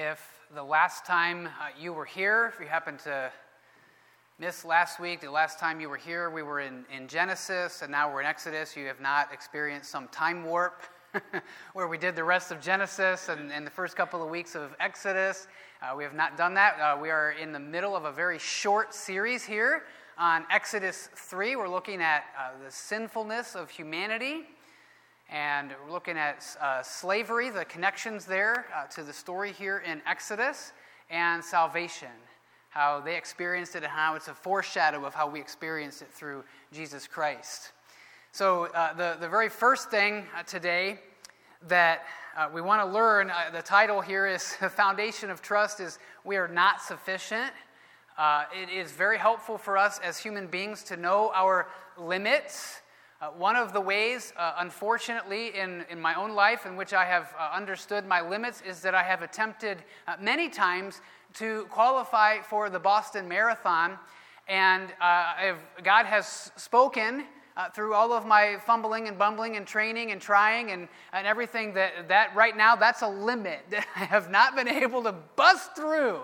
if the last time uh, you were here, if you happened to miss last week, the last time you were here, we were in, in Genesis, and now we're in Exodus. You have not experienced some time warp where we did the rest of Genesis and, and the first couple of weeks of Exodus. Uh, we have not done that. Uh, we are in the middle of a very short series here on Exodus 3. We're looking at uh, the sinfulness of humanity. And we're looking at uh, slavery, the connections there uh, to the story here in Exodus, and salvation, how they experienced it and how it's a foreshadow of how we experience it through Jesus Christ. So, uh, the, the very first thing uh, today that uh, we want to learn, uh, the title here is The Foundation of Trust, is We Are Not Sufficient. it is very helpful for us as human beings to know our limits uh, one of the ways, uh, unfortunately, in, in my own life in which I have uh, understood my limits is that I have attempted uh, many times to qualify for the Boston Marathon. And uh, God has spoken uh, through all of my fumbling and bumbling and training and trying and, and everything that, that right now, that's a limit that I have not been able to bust through.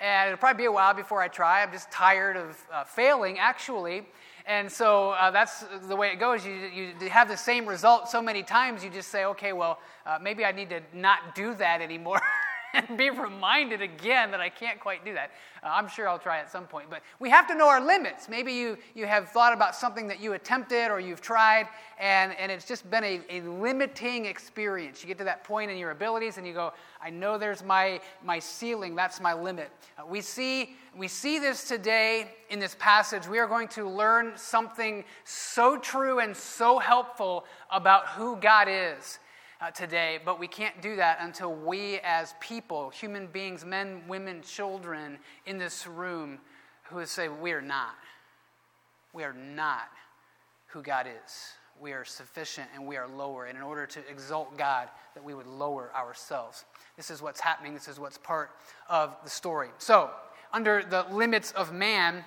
And it'll probably be a while before I try. I'm just tired of failing, actually. And so uh, that's the way it goes. You, you have the same result so many times, you just say, okay, well, uh, maybe I need to not do that anymore. and be reminded again that I can't quite do that. Uh, I'm sure I'll try at some point. But we have to know our limits. Maybe you, you have thought about something that you attempted or you've tried, and, and it's just been a, a limiting experience. You get to that point in your abilities, and you go, I know there's my, my ceiling, that's my limit. Uh, we, see, we see this today in this passage. We are going to learn something so true and so helpful about who God is uh, today, but we can't do that until we, as people, human beings, men, women, children in this room, who say, We are not. We are not who God is. We are sufficient and we are lower. And in order to exalt God, that we would lower ourselves. This is what's happening. This is what's part of the story. So, under the limits of man,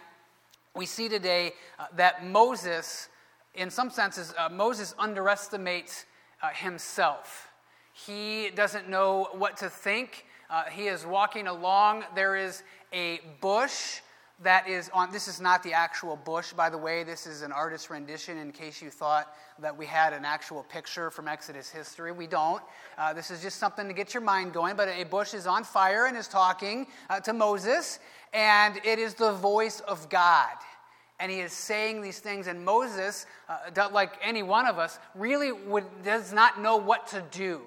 we see today uh, that Moses, in some senses, uh, Moses underestimates uh, himself. He doesn't know what to think. Uh, he is walking along. There is a bush that is on. This is not the actual bush, by the way. This is an artist's rendition in case you thought that we had an actual picture from Exodus history. We don't. Uh, this is just something to get your mind going. But a bush is on fire and is talking uh, to Moses, and it is the voice of God and he is saying these things. And Moses, uh, like any one of us, really would, does not know what to do.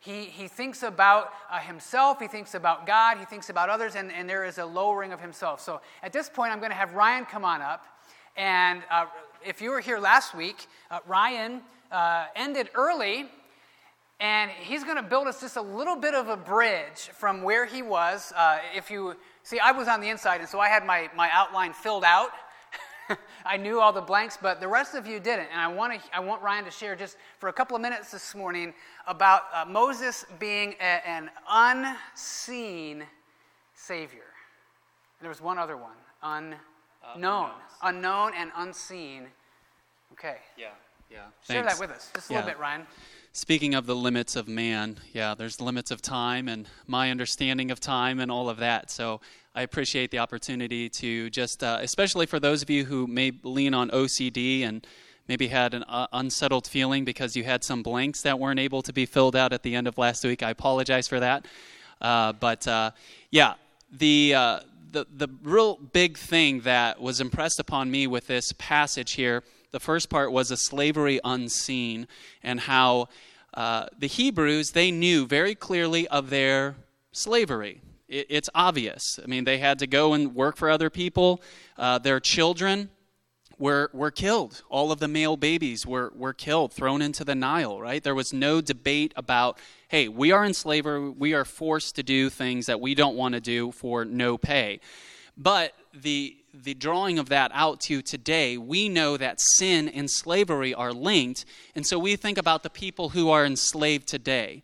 He, he thinks about uh, himself, he thinks about God, he thinks about others, and, and there is a lowering of himself. So at this point, I'm going to have Ryan come on up. And uh, if you were here last week, uh, Ryan uh, ended early, and he's going to build us just a little bit of a bridge from where he was. Uh, if you see, I was on the inside, and so I had my, my outline filled out. I knew all the blanks, but the rest of you didn't. And I want, to, I want Ryan to share just for a couple of minutes this morning about uh, Moses being a, an unseen Savior. And there was one other one unknown. Uh, unknown and unseen. Okay. Yeah, yeah. Share Thanks. that with us. Just a yeah. little bit, Ryan. Speaking of the limits of man, yeah, there's limits of time and my understanding of time and all of that. So I appreciate the opportunity to just, uh, especially for those of you who may lean on OCD and maybe had an uh, unsettled feeling because you had some blanks that weren't able to be filled out at the end of last week. I apologize for that. Uh, but uh, yeah, the, uh, the, the real big thing that was impressed upon me with this passage here, the first part was a slavery unseen and how uh, the Hebrews, they knew very clearly of their slavery it, it's obvious. I mean, they had to go and work for other people. Uh, their children were, were killed. All of the male babies were, were killed, thrown into the Nile, right? There was no debate about, hey, we are in slavery. We are forced to do things that we don't want to do for no pay. But the, the drawing of that out to today, we know that sin and slavery are linked. And so we think about the people who are enslaved today.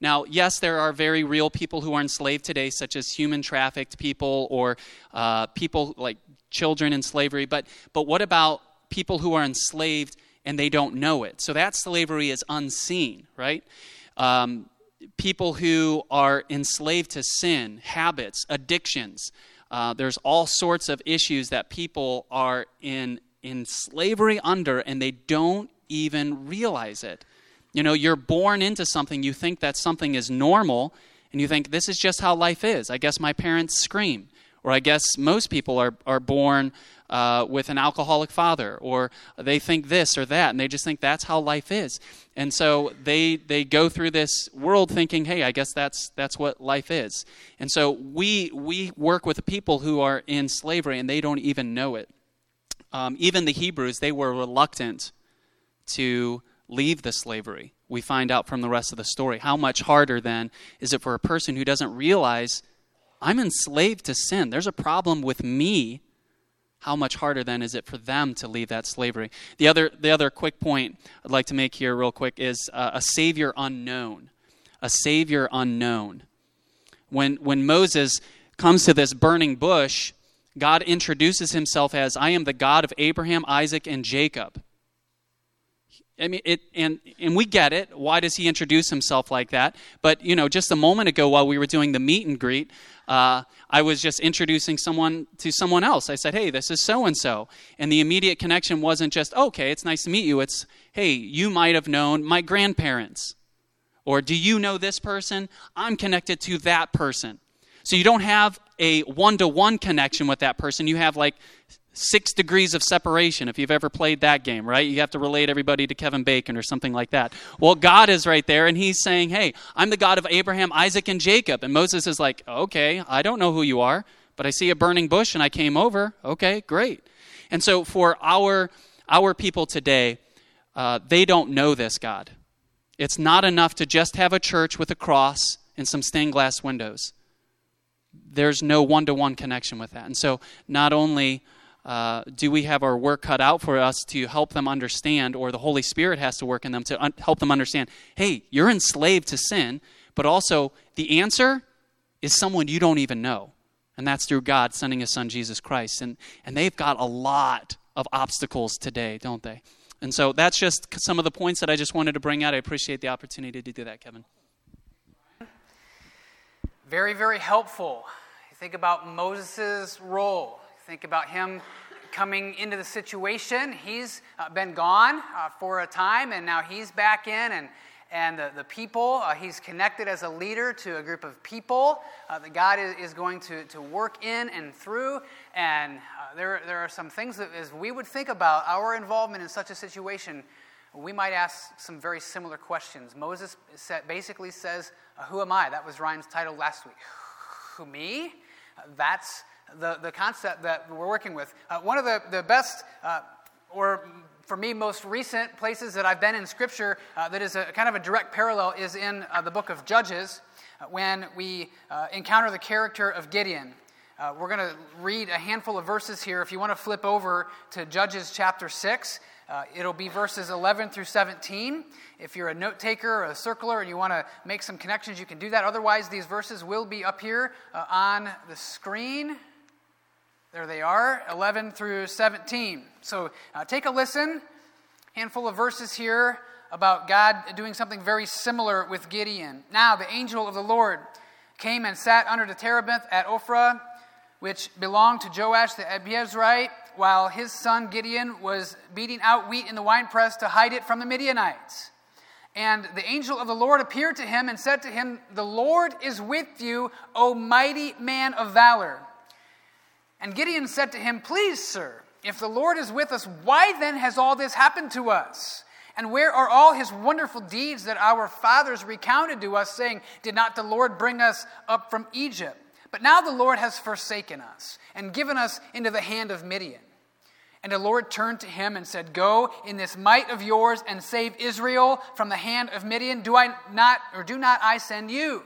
Now, yes, there are very real people who are enslaved today, such as human trafficked people or uh, people like children in slavery, but, but what about people who are enslaved and they don't know it? So that slavery is unseen, right? Um, people who are enslaved to sin, habits, addictions. Uh, there's all sorts of issues that people are in, in slavery under, and they don't even realize it. You know, you're born into something, you think that something is normal, and you think, this is just how life is. I guess my parents scream. Or I guess most people are, are born uh, with an alcoholic father, or they think this or that, and they just think that's how life is. And so they, they go through this world thinking, hey, I guess that's, that's what life is. And so we, we work with people who are in slavery, and they don't even know it. Um, even the Hebrews, they were reluctant to leave the slavery. We find out from the rest of the story. How much harder then is it for a person who doesn't realize I'm enslaved to sin? There's a problem with me. How much harder then is it for them to leave that slavery? The other, the other quick point I'd like to make here, real quick, is uh, a Savior unknown. A Savior unknown. When, when Moses comes to this burning bush, God introduces himself as, I am the God of Abraham, Isaac, and Jacob. I mean, it, and, and we get it. Why does he introduce himself like that? But, you know, just a moment ago while we were doing the meet and greet, uh, I was just introducing someone to someone else. I said, hey, this is so and so. And the immediate connection wasn't just, okay, it's nice to meet you. It's, hey, you might have known my grandparents. Or do you know this person? I'm connected to that person. So you don't have a one to one connection with that person. You have like six degrees of separation if you've ever played that game, right? You have to relate everybody to Kevin Bacon or something like that. Well, God is right there and he's saying, Hey, I'm the God of Abraham, Isaac, and Jacob. And Moses is like, Okay, I don't know who you are, but I see a burning bush and I came over. Okay, great. And so for our, our people today, uh, they don't know this God. It's not enough to just have a church with a cross and some stained glass windows. There's no one to one connection with that. And so not only uh, do we have our work cut out for us to help them understand, or the Holy Spirit has to work in them to un- help them understand, hey, you're enslaved to sin, but also the answer is someone you don't even know. And that's through God sending his son Jesus Christ. And, and they've got a lot of obstacles today, don't they? And so that's just some of the points that I just wanted to bring out. I appreciate the opportunity to do that, Kevin. Very, very helpful. Think about Moses' role Think about him coming into the situation. He's uh, been gone uh, for a time, and now he's back in, and, and the, the people, uh, he's connected as a leader to a group of people uh, that God is, is going to, to work in and through. And uh, there, there are some things that, as we would think about our involvement in such a situation, we might ask some very similar questions. Moses basically says, uh, Who am I? That was Ryan's title last week. Who, me? That's the, the concept that we're working with. Uh, one of the, the best, uh, or for me, most recent places that I've been in Scripture uh, that is a kind of a direct parallel is in uh, the book of Judges uh, when we uh, encounter the character of Gideon. we're going to read a handful of verses here. If you want to flip over to Judges chapter 6, uh, it'll be verses 11 through 17. If you're a note taker or a circler and you want to make some connections, you can do that. Otherwise, these verses will be up here uh, on the screen. There they are, 11 through 17. So uh, take a listen. Handful of verses here about God doing something very similar with Gideon. Now, the angel of the Lord came and sat under the terebinth at Ophrah, which belonged to Joash the Abiezrite, while his son Gideon was beating out wheat in the winepress to hide it from the Midianites. And the angel of the Lord appeared to him and said to him, The Lord is with you, O mighty man of valor. And Gideon said to him, Please, sir, if the Lord is with us, why then has all this happened to us? And where are all his wonderful deeds that our fathers recounted to us, saying, Did not the Lord bring us up from Egypt? But now the Lord has forsaken us and given us into the hand of Midian. And the Lord turned to him and said, Go in this might of yours and save Israel from the hand of Midian. Do I not, or do not I send you?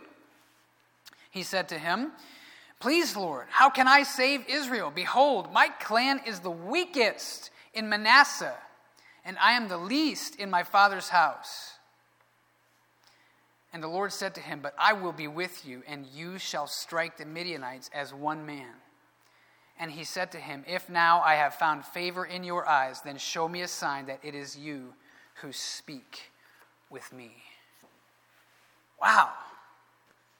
He said to him, Please, Lord, how can I save Israel? Behold, my clan is the weakest in Manasseh, and I am the least in my father's house. And the Lord said to him, But I will be with you, and you shall strike the Midianites as one man. And he said to him, If now I have found favor in your eyes, then show me a sign that it is you who speak with me. Wow.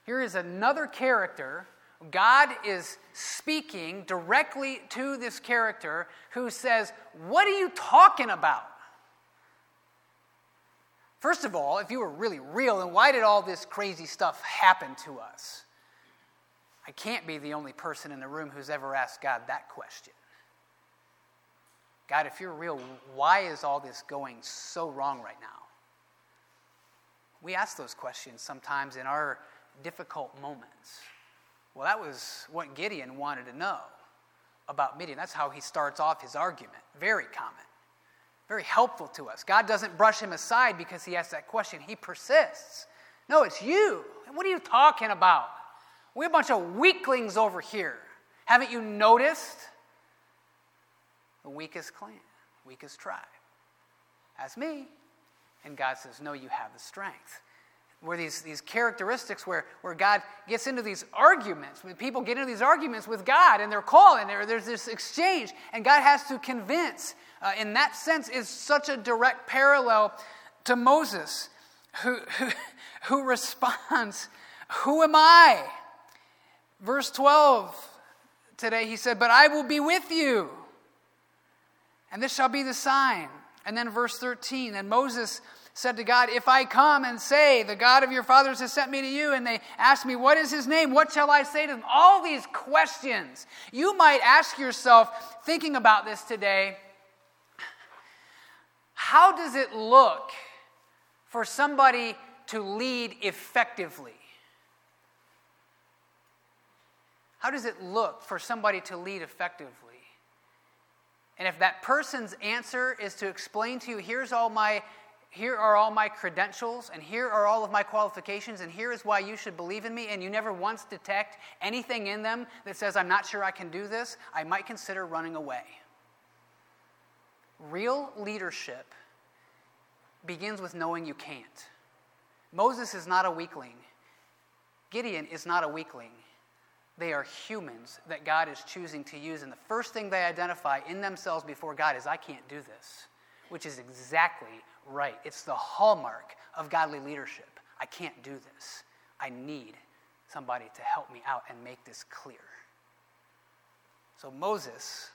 Here is another character. God is speaking directly to this character who says, What are you talking about? First of all, if you were really real, then why did all this crazy stuff happen to us? I can't be the only person in the room who's ever asked God that question. God, if you're real, why is all this going so wrong right now? We ask those questions sometimes in our difficult moments. Well, that was what Gideon wanted to know about Midian. That's how he starts off his argument. Very common, very helpful to us. God doesn't brush him aside because he asks that question, he persists. No, it's you. What are you talking about? We're a bunch of weaklings over here. Haven't you noticed? The weakest clan, weakest tribe. That's me. And God says, No, you have the strength. Where these, these characteristics where, where God gets into these arguments, when people get into these arguments with God and they're calling, there, there's this exchange, and God has to convince. Uh, in that sense, is such a direct parallel to Moses, who, who, who responds, Who am I? Verse 12 today, he said, But I will be with you, and this shall be the sign. And then verse 13, and Moses said to God, If I come and say, The God of your fathers has sent me to you, and they ask me, What is his name? What shall I say to them? All these questions. You might ask yourself, thinking about this today, how does it look for somebody to lead effectively? How does it look for somebody to lead effectively? And if that person's answer is to explain to you, here's all my here are all my credentials, and here are all of my qualifications, and here is why you should believe in me, and you never once detect anything in them that says, I'm not sure I can do this, I might consider running away. Real leadership begins with knowing you can't. Moses is not a weakling, Gideon is not a weakling. They are humans that God is choosing to use. And the first thing they identify in themselves before God is, I can't do this, which is exactly right. It's the hallmark of godly leadership. I can't do this. I need somebody to help me out and make this clear. So Moses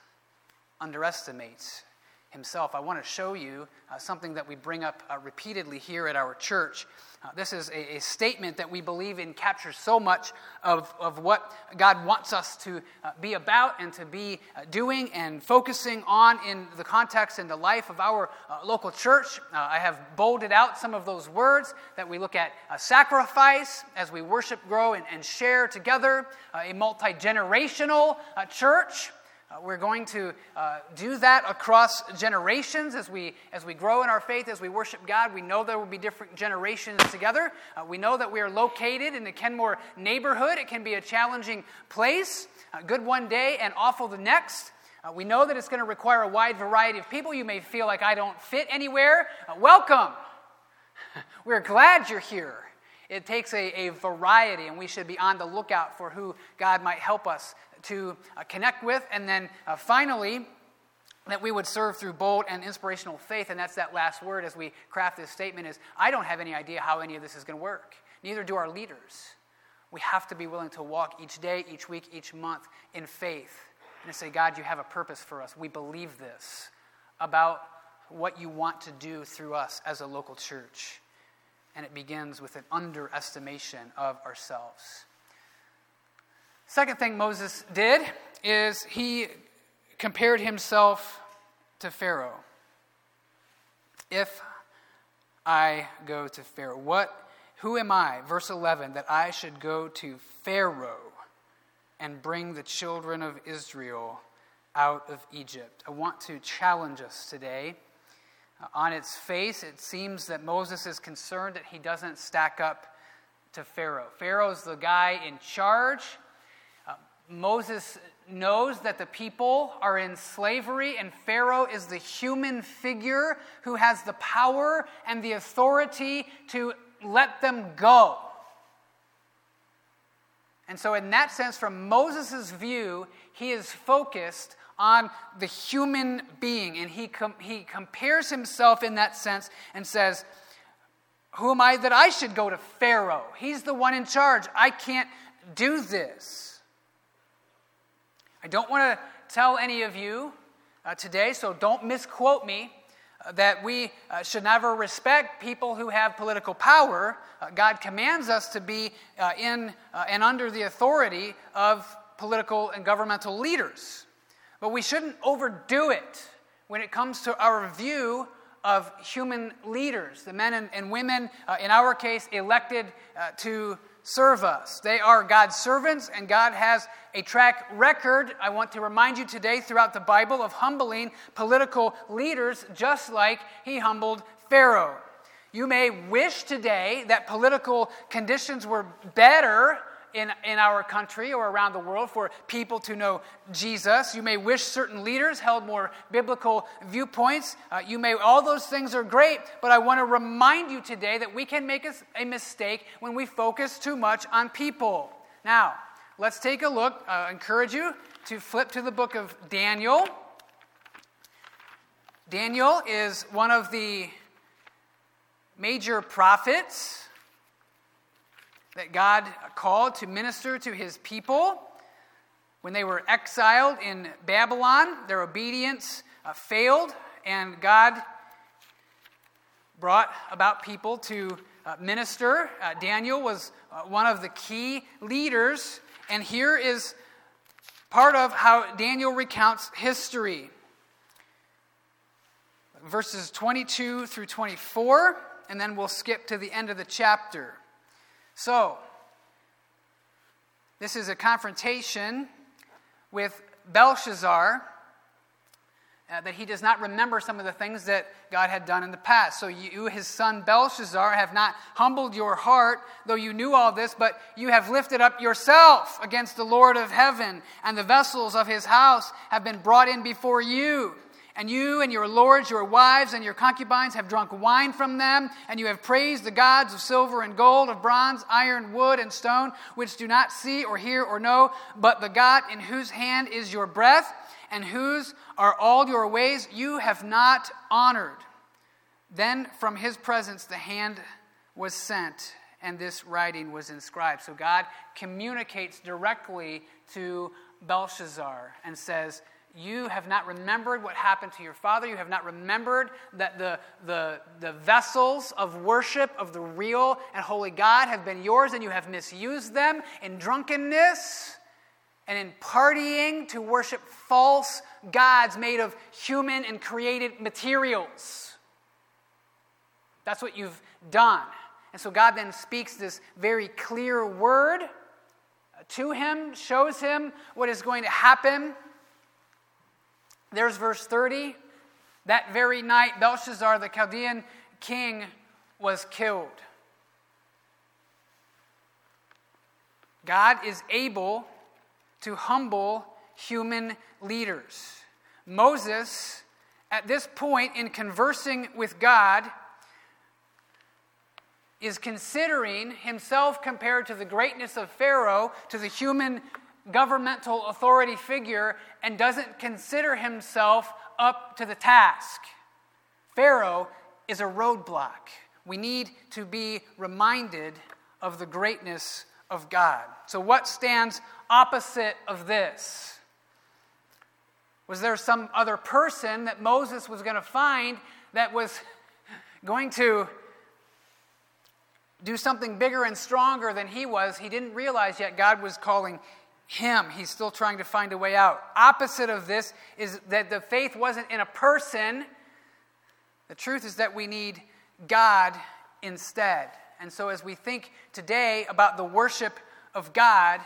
underestimates himself. I want to show you uh, something that we bring up uh, repeatedly here at our church. Uh, this is a, a, statement that we believe in captures so much of, of what God wants us to uh, be about and to be uh, doing and focusing on in the context and the life of our uh, local church. I have bolded out some of those words that we look at sacrifice as we worship, grow, and, and share together, a multi generational church. Uh, we're going to uh, do that across generations as we, as we grow in our faith, as we worship God. We know there will be different generations together. Uh, we know that we are located in the Kenmore neighborhood. It can be a challenging place, good one day and awful the next. Uh, we know that it's going to require a wide variety of people. You may feel like I don't fit anywhere. Uh, welcome. we're glad you're here. It takes a, a, variety, and we should be on the lookout for who God might help us to uh, connect with. And then uh, finally, that we would serve through bold and inspirational faith. And that's that last word as we craft this statement is I don't have any idea how any of this is going to work. Neither do our leaders. We have to be willing to walk each day, each week, each month in faith and say, God, you have a purpose for us. We believe this about what you want to do through us as a local church. And it begins with an underestimation of ourselves. Second thing Moses did is he compared himself to Pharaoh. If I go to Pharaoh, what who am I, verse 11, that I should go to Pharaoh and bring the children of Israel out of Egypt? I want to challenge us today. Uh, on its face, it seems that Moses is concerned that he doesn't stack up to Pharaoh. Pharaoh's the guy in charge. Moses knows that the people are in slavery, and Pharaoh is the human figure who has the power and the authority to let them go. And so, in that sense, from Moses' view, he is focused on the human being, and he, com- he compares himself in that sense and says, Who am I that I should go to Pharaoh? He's the one in charge. I can't do this. I don't want to tell any of you uh, today, so don't misquote me, uh, that we uh, should never respect people who have political power. Uh, God commands us to be uh, in uh, and under the authority of political and governmental leaders. But we shouldn't overdo it when it comes to our view of human leaders, the men and, and women, in our case, elected to serve us. They are God's servants, and God has a track record, I want to remind you today, throughout the Bible of humbling political leaders, just like He humbled Pharaoh. You may wish today that political conditions were better in, in our country or around the world for people to know Jesus. You may wish certain leaders held more biblical viewpoints. Uh, you may, all those things are great, but I want to remind you today that we can make a, a mistake when we focus too much on people. Now, let's take a look. Uh, I encourage you to flip to the book of Daniel. Daniel is one of the major prophets that God called to minister to his people. When they were exiled in Babylon, their obedience uh, failed, and God brought about people to uh, minister. Uh, Daniel was uh, one of the key leaders, and here is part of how Daniel recounts history. Verses 22 through 24, and then we'll skip to the end of the chapter. So, this is a confrontation with Belshazzar. Uh, that he does not remember some of the things that God had done in the past. So, you, his son Belshazzar, have not humbled your heart, though you knew all this, but you have lifted up yourself against the Lord of heaven, and the vessels of his house have been brought in before you. And you and your lords, your wives, and your concubines have drunk wine from them, and you have praised the gods of silver and gold, of bronze, iron, wood, and stone, which do not see or hear or know, but the God in whose hand is your breath, and whose are all your ways, you have not honored. Then from his presence the hand was sent, and this writing was inscribed. So God communicates directly to Belshazzar and says, you have not remembered what happened to your father. You have not remembered that the, the, the vessels of worship of the real and holy God have been yours, and you have misused them in drunkenness and in partying to worship false gods made of human and created materials. That's what you've done. And so God then speaks this very clear word to him, shows him what is going to happen there's verse 30. That very night, Belshazzar, the Chaldean king, was killed. God is able to humble human leaders. Moses, at this point in conversing with God, is considering himself compared to the greatness of Pharaoh, to the human governmental authority figure and doesn't consider himself up to the task. Pharaoh is a roadblock. We need to be reminded of the greatness of God. So, what stands opposite of this? Was there some other person that Moses was going to find that was going to do something bigger and stronger than he was? He didn't realize yet God was calling him. He's still trying to find a way out. Opposite of this is that the faith wasn't in a person. The truth is that we need God instead. And so, as we think today about the worship of God,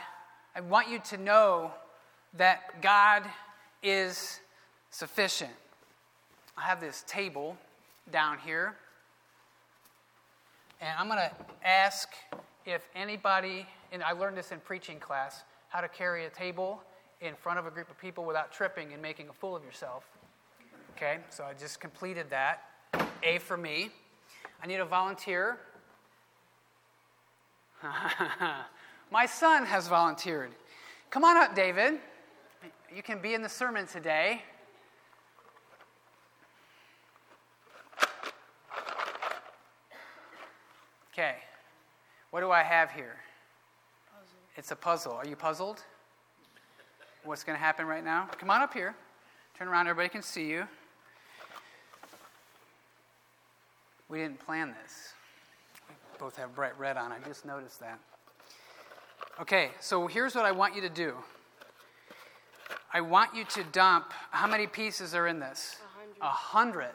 I want you to know that God is sufficient. I have this table down here, and I'm going to ask if anybody, and I learned this in preaching class, how to carry a table in front of a group of people without tripping and making a fool of yourself. Okay, so I just completed that. A for me. I need a volunteer. My son has volunteered. Come on up, David. You can be in the sermon today. Okay. What do I have here? It's a puzzle. Are you puzzled? What's going to happen right now? Come on up here. Turn around, everybody can see you. We didn't plan this. We both have bright red on. I just noticed that. Okay, so here's what I want you to do. I want you to dump, how many pieces are in this? A hundred.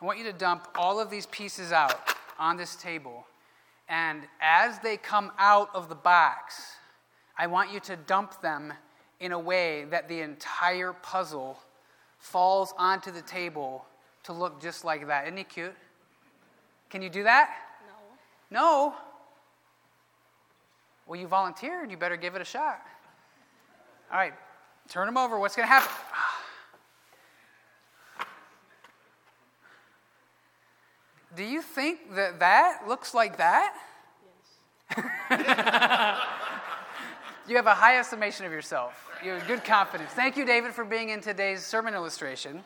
I want you to dump all of these pieces out on this table. And as they come out of the box, I want you to dump them in a way that the entire puzzle falls onto the table to look just like that. Isn't he cute? Can you do that? No. No? Well, you volunteered. You better give it a shot. All right, turn them over. What's going to happen? Do you think that that looks like that? Yes. you have a high estimation of yourself. You have good confidence. Thank you, David, for being in today's sermon illustration.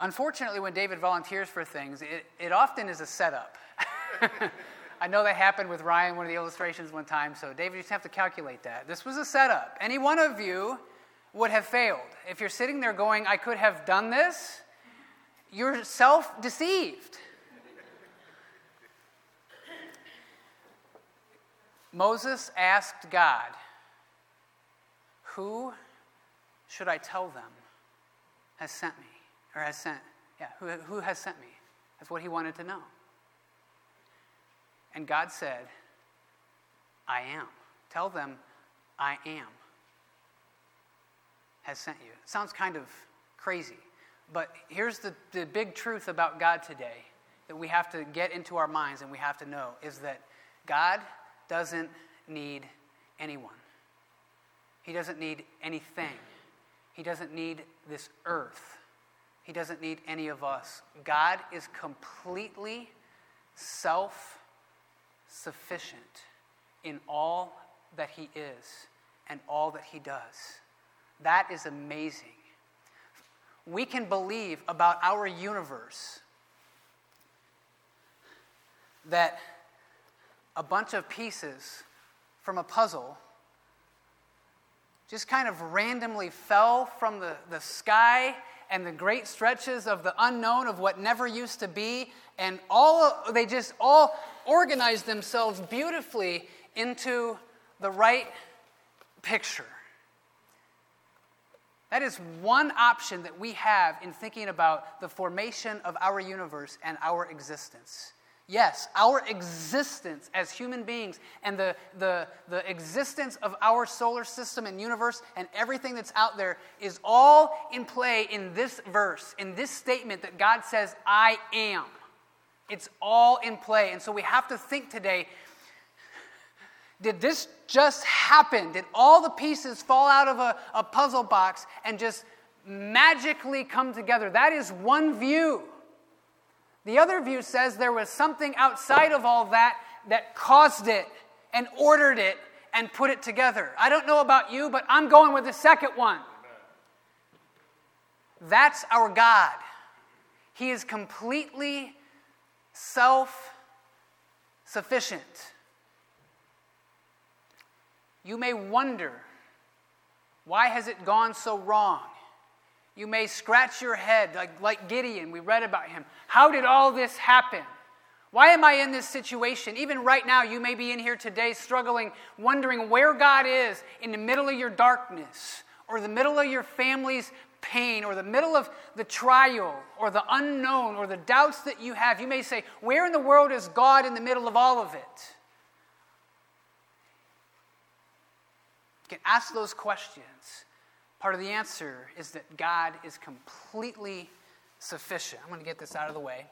Unfortunately, when David volunteers for things, it, it often is a setup. I know that happened with Ryan, one of the illustrations one time, so David, you just have to calculate that. This was a setup. Any one of you would have failed. If you're sitting there going, I could have done this, you're self deceived. Moses asked God, Who should I tell them has sent me? Or has sent, yeah, who, who has sent me? That's what he wanted to know. And God said, I am. Tell them, I am has sent you. It sounds kind of crazy, but here's the, the big truth about God today that we have to get into our minds and we have to know is that God doesn't need anyone. He doesn't need anything. He doesn't need this earth. He doesn't need any of us. God is completely self sufficient in all that He is and all that He does. That is amazing. We can believe about our universe that a bunch of pieces from a puzzle just kind of randomly fell from the, the sky and the great stretches of the unknown of what never used to be and all they just all organized themselves beautifully into the right picture that is one option that we have in thinking about the formation of our universe and our existence. Yes, our existence as human beings and the, the, the existence of our solar system and universe and everything that's out there is all in play in this verse, in this statement that God says, I am. It's all in play. And so we have to think today did this just happen? Did all the pieces fall out of a, a puzzle box and just magically come together? That is one view. The other view says there was something outside of all that that caused it and ordered it and put it together. I don't know about you, but I'm going with the second one. That's our God. He is completely self sufficient. You may wonder, why has it gone so wrong? You may scratch your head, like, like Gideon, we read about him. How did all this happen? Why am I in this situation? Even right now, you may be in here today struggling, wondering where God is in the middle of your darkness, or the middle of your family's pain, or the middle of the trial, or the unknown, or the doubts that you have. You may say, Where in the world is God in the middle of all of it? Can ask those questions. Part of the answer is that God is completely sufficient. I'm going to get this out of the way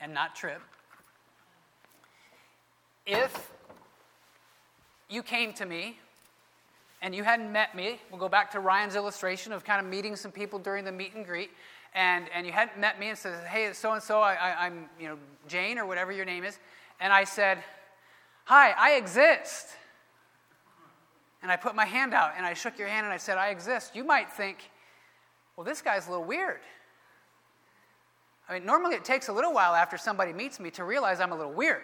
and not trip. If you came to me and you hadn't met me, we'll go back to Ryan's illustration of kind of meeting some people during the meet and greet, and, and you hadn't met me and said, hey, so and so, I'm you know Jane or whatever your name is, and I said, hi, I exist and I put my hand out and I shook your hand and I said, I exist, you might think, well, this guy's a little weird. I mean, normally it takes a little while after somebody meets me to realize I'm a little weird.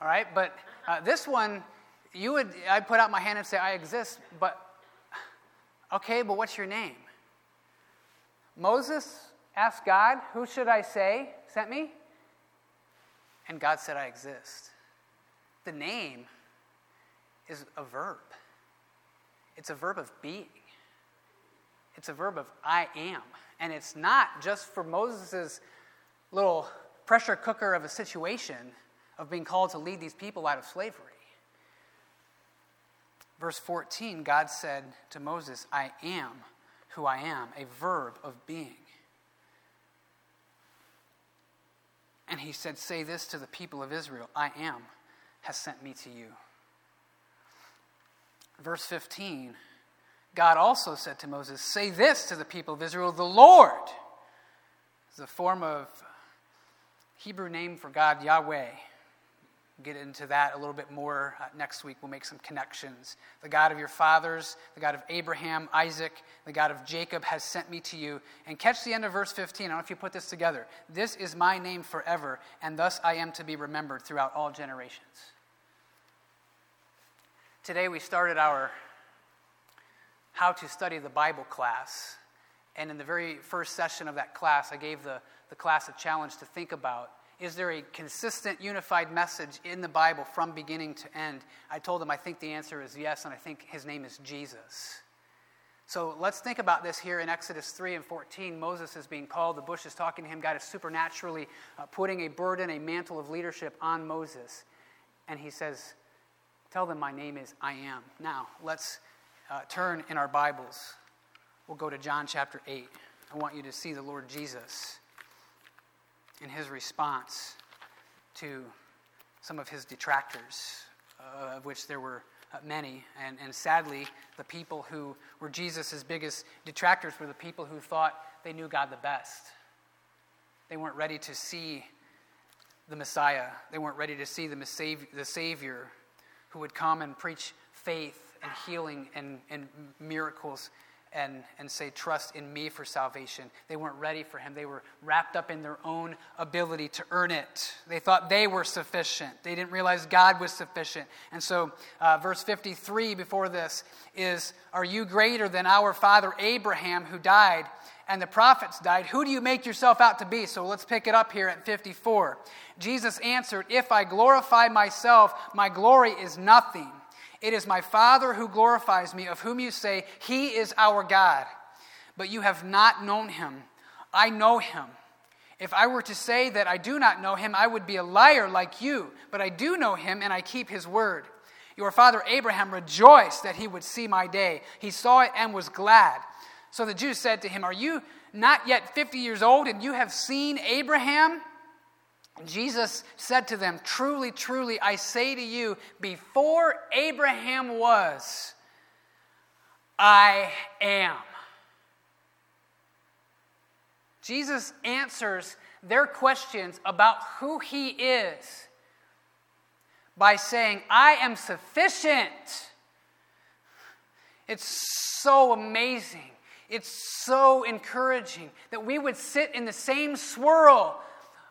All right? But uh, this one, you would, I'd put out my hand and say, I exist, but okay, but what's your name? Moses asked God, Who should I say sent me? And God said, I exist. The name is a verb, it's a verb of being, it's a verb of I am. And it's not just for Moses' little pressure cooker of a situation of being called to lead these people out of slavery. Verse 14, God said to Moses, I am who I am, a verb of being. And he said, Say this to the people of Israel I am has sent me to you. Verse 15, God also said to Moses, Say this to the people of Israel the Lord is a form of Hebrew name for God, Yahweh get into that a little bit more uh, next week. We'll make some connections. The God of your fathers, the God of Abraham, Isaac, the God of Jacob has sent me to you. And catch the end of verse 15. I don't know if you put this together. This is my name forever, and thus I am to be remembered throughout all generations. Today we started our How to Study the Bible class. And in the very first session of that class, I gave the, the class a challenge to think about is there a consistent, unified message in the Bible from beginning to end? I told him I think the answer is yes, and I think his name is Jesus. So let's think about this here in Exodus 3 and 14. Moses is being called, the bush is talking to him. God is supernaturally uh, putting a burden, a mantle of leadership on Moses. And he says, Tell them my name is I am. Now, let's uh, turn in our Bibles. We'll go to John chapter 8. I want you to see the Lord Jesus in his response to some of his detractors, uh, of which there were uh, many. And, and sadly, the people who were Jesus' biggest detractors were the people who thought they knew God the best. They weren't ready to see the Messiah, they weren't ready to see the, the Savior who would come and preach faith and healing and, and miracles and, and say, Trust in me for salvation. They weren't ready for him. They were wrapped up in their own ability to earn it. They thought they were sufficient. They didn't realize God was sufficient. And so, uh, verse 53 before this is Are you greater than our father Abraham who died? and the prophets died, who do you make yourself out to be? So let's pick it up here at 54. Jesus answered, If I glorify myself, my glory is nothing. It is my Father who glorifies me, of whom you say, He is our God. But you have not known him. I know him. If I were to say that I do not know him, I would be a liar like you. But I do know him, and I keep his word. Your father Abraham rejoiced that he would see my day. He saw it and was glad. So the Jews said to him, Are you not yet 50 years old, and you have seen Abraham? Jesus said to them, Truly, truly, I say to you, before Abraham was, I am. Jesus answers their questions about who he is by saying, I am sufficient. It's so amazing. It's so encouraging that we would sit in the same swirl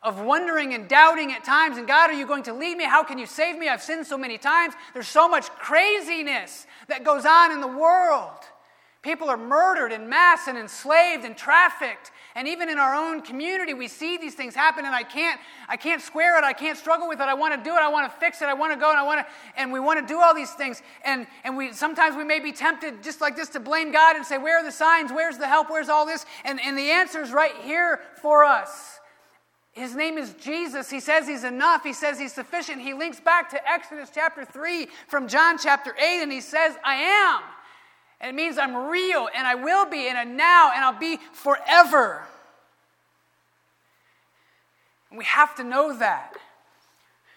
of wondering and doubting at times. And God, are you going to lead me? How can you save me? I've sinned so many times. There's so much craziness that goes on in the world. People are murdered in mass and enslaved and trafficked. And even in our own community, we see these things happen, and I can't, I can't square it. I can't struggle with it. I want to do it. I want to fix it. I want to go, and I want to, and we want to do all these things. And and we sometimes we may be tempted just like this to blame God and say, "Where are the signs? Where's the help? Where's all this?" And and the answer is right here for us. His name is Jesus. He says he's enough. He says he's sufficient. He links back to Exodus chapter 3 from John chapter 8, and he says, I am. And it means I'm real, and I will be, and a now, and I'll be forever. And we have to know that.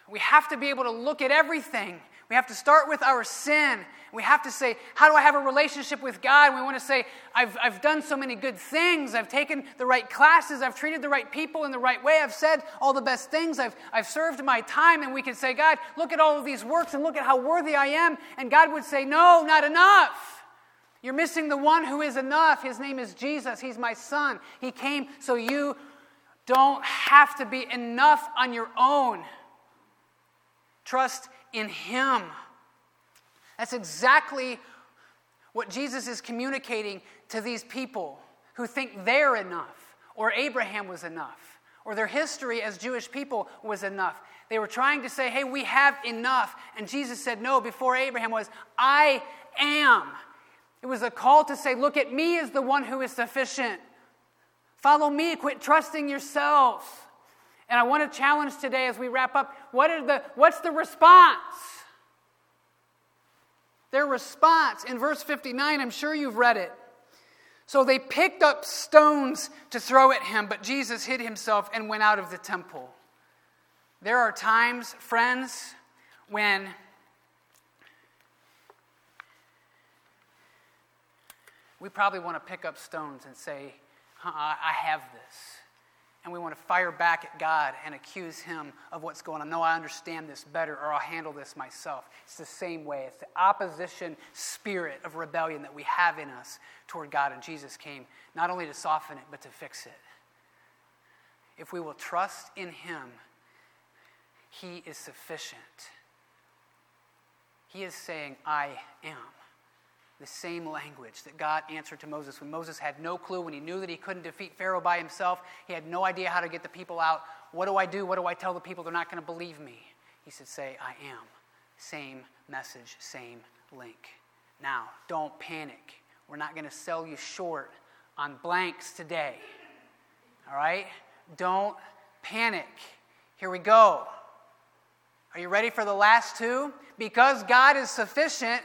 We have to be able to look at everything. We have to start with our sin we have to say, How do I have a relationship with God? we want to say, I've, I've done so many good things. I've taken the right classes. I've treated the right people in the right way. I've said all the best things. I've, I've served my time. And we can say, God, look at all of these works and look at how worthy I am. And God would say, No, not enough. You're missing the one who is enough. His name is Jesus. He's my son. He came so you don't have to be enough on your own. Trust in Him. That's exactly what Jesus is communicating to these people who think they're enough, or Abraham was enough, or their history as Jewish people was enough. They were trying to say, hey, we have enough. And Jesus said, no, before Abraham was, I am. It was a call to say, look at me as the one who is sufficient. Follow me, quit trusting yourself. And I want to challenge today as we wrap up what are the, what's the response? Their response in verse 59, I'm sure you've read it. So they picked up stones to throw at him, but Jesus hid himself and went out of the temple. There are times, friends, when we probably want to pick up stones and say, I have this. And we want to fire back at God and accuse Him of what's going on. No, I understand this better, or I'll handle this myself. It's the same way. It's the opposition spirit of rebellion that we have in us toward God. And Jesus came not only to soften it, but to fix it. If we will trust in Him, He is sufficient. He is saying, I am the same language that God answered to Moses when Moses had no clue, when he knew that he couldn't defeat Pharaoh by himself. He had no idea how to get the people out. What do I do? What do I tell the people? They're not going to believe me. He said, Say, I am. Same message, same link. Now, don't panic. We're not going to sell you short on blanks today. All right? Don't panic. Here we go. Are you ready for the last two? Because God is sufficient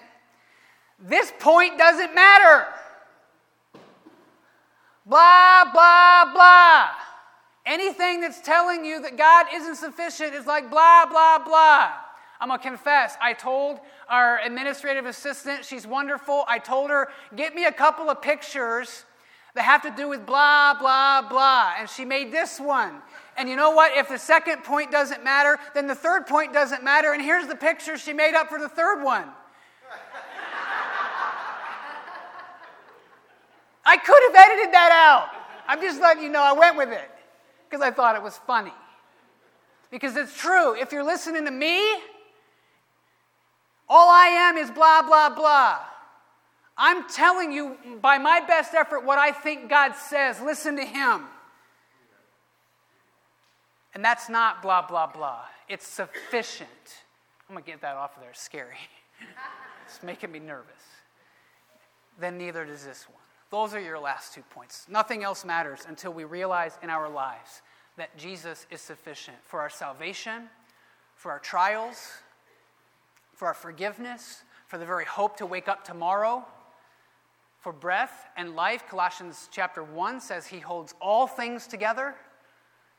this point doesn't matter. Blah, blah, blah. Anything that's telling you that God isn't sufficient is like blah, blah, blah. I'm going to confess. I told our administrative assistant, she's wonderful. I told her, get me a couple of pictures that have to do with blah, blah, blah. And she made this one. And you know what? If the second point doesn't matter, then the third point doesn't matter. And here's the picture she made up for the third one. I could have edited that out. I'm just letting you know I went with it because I thought it was funny. Because it's true. If you're listening to me, all I am is blah, blah, blah. I'm telling you by my best effort what I think God says. Listen to Him. And that's not blah, blah, blah. It's sufficient. I'm going to get that off of there. Scary. it's making me nervous. Then neither does this one. Those are your last two points. Nothing else matters until we realize in our lives that Jesus is sufficient for our salvation, for our trials, for our forgiveness, for the very hope to wake up tomorrow, for breath and life. Colossians chapter 1 says he holds all things together.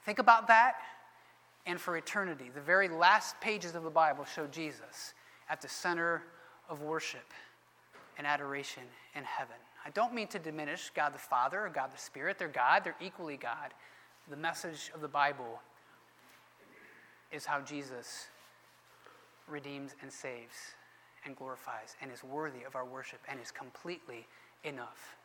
Think about that. And for eternity. The very last pages of the Bible show Jesus at the center of worship and adoration in heaven. I don't mean to diminish God the Father or God the Spirit. They're God, they're equally God. The message of the Bible is how Jesus redeems and saves and glorifies and is worthy of our worship and is completely enough.